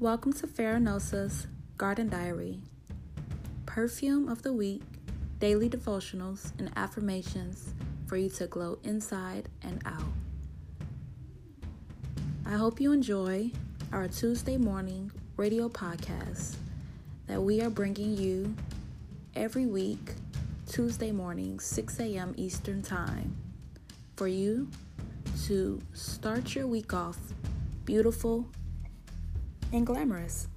Welcome to Farinosa's Garden Diary, perfume of the week, daily devotionals, and affirmations for you to glow inside and out. I hope you enjoy our Tuesday morning radio podcast that we are bringing you every week, Tuesday morning, 6 a.m. Eastern Time, for you to start your week off beautiful and glamorous.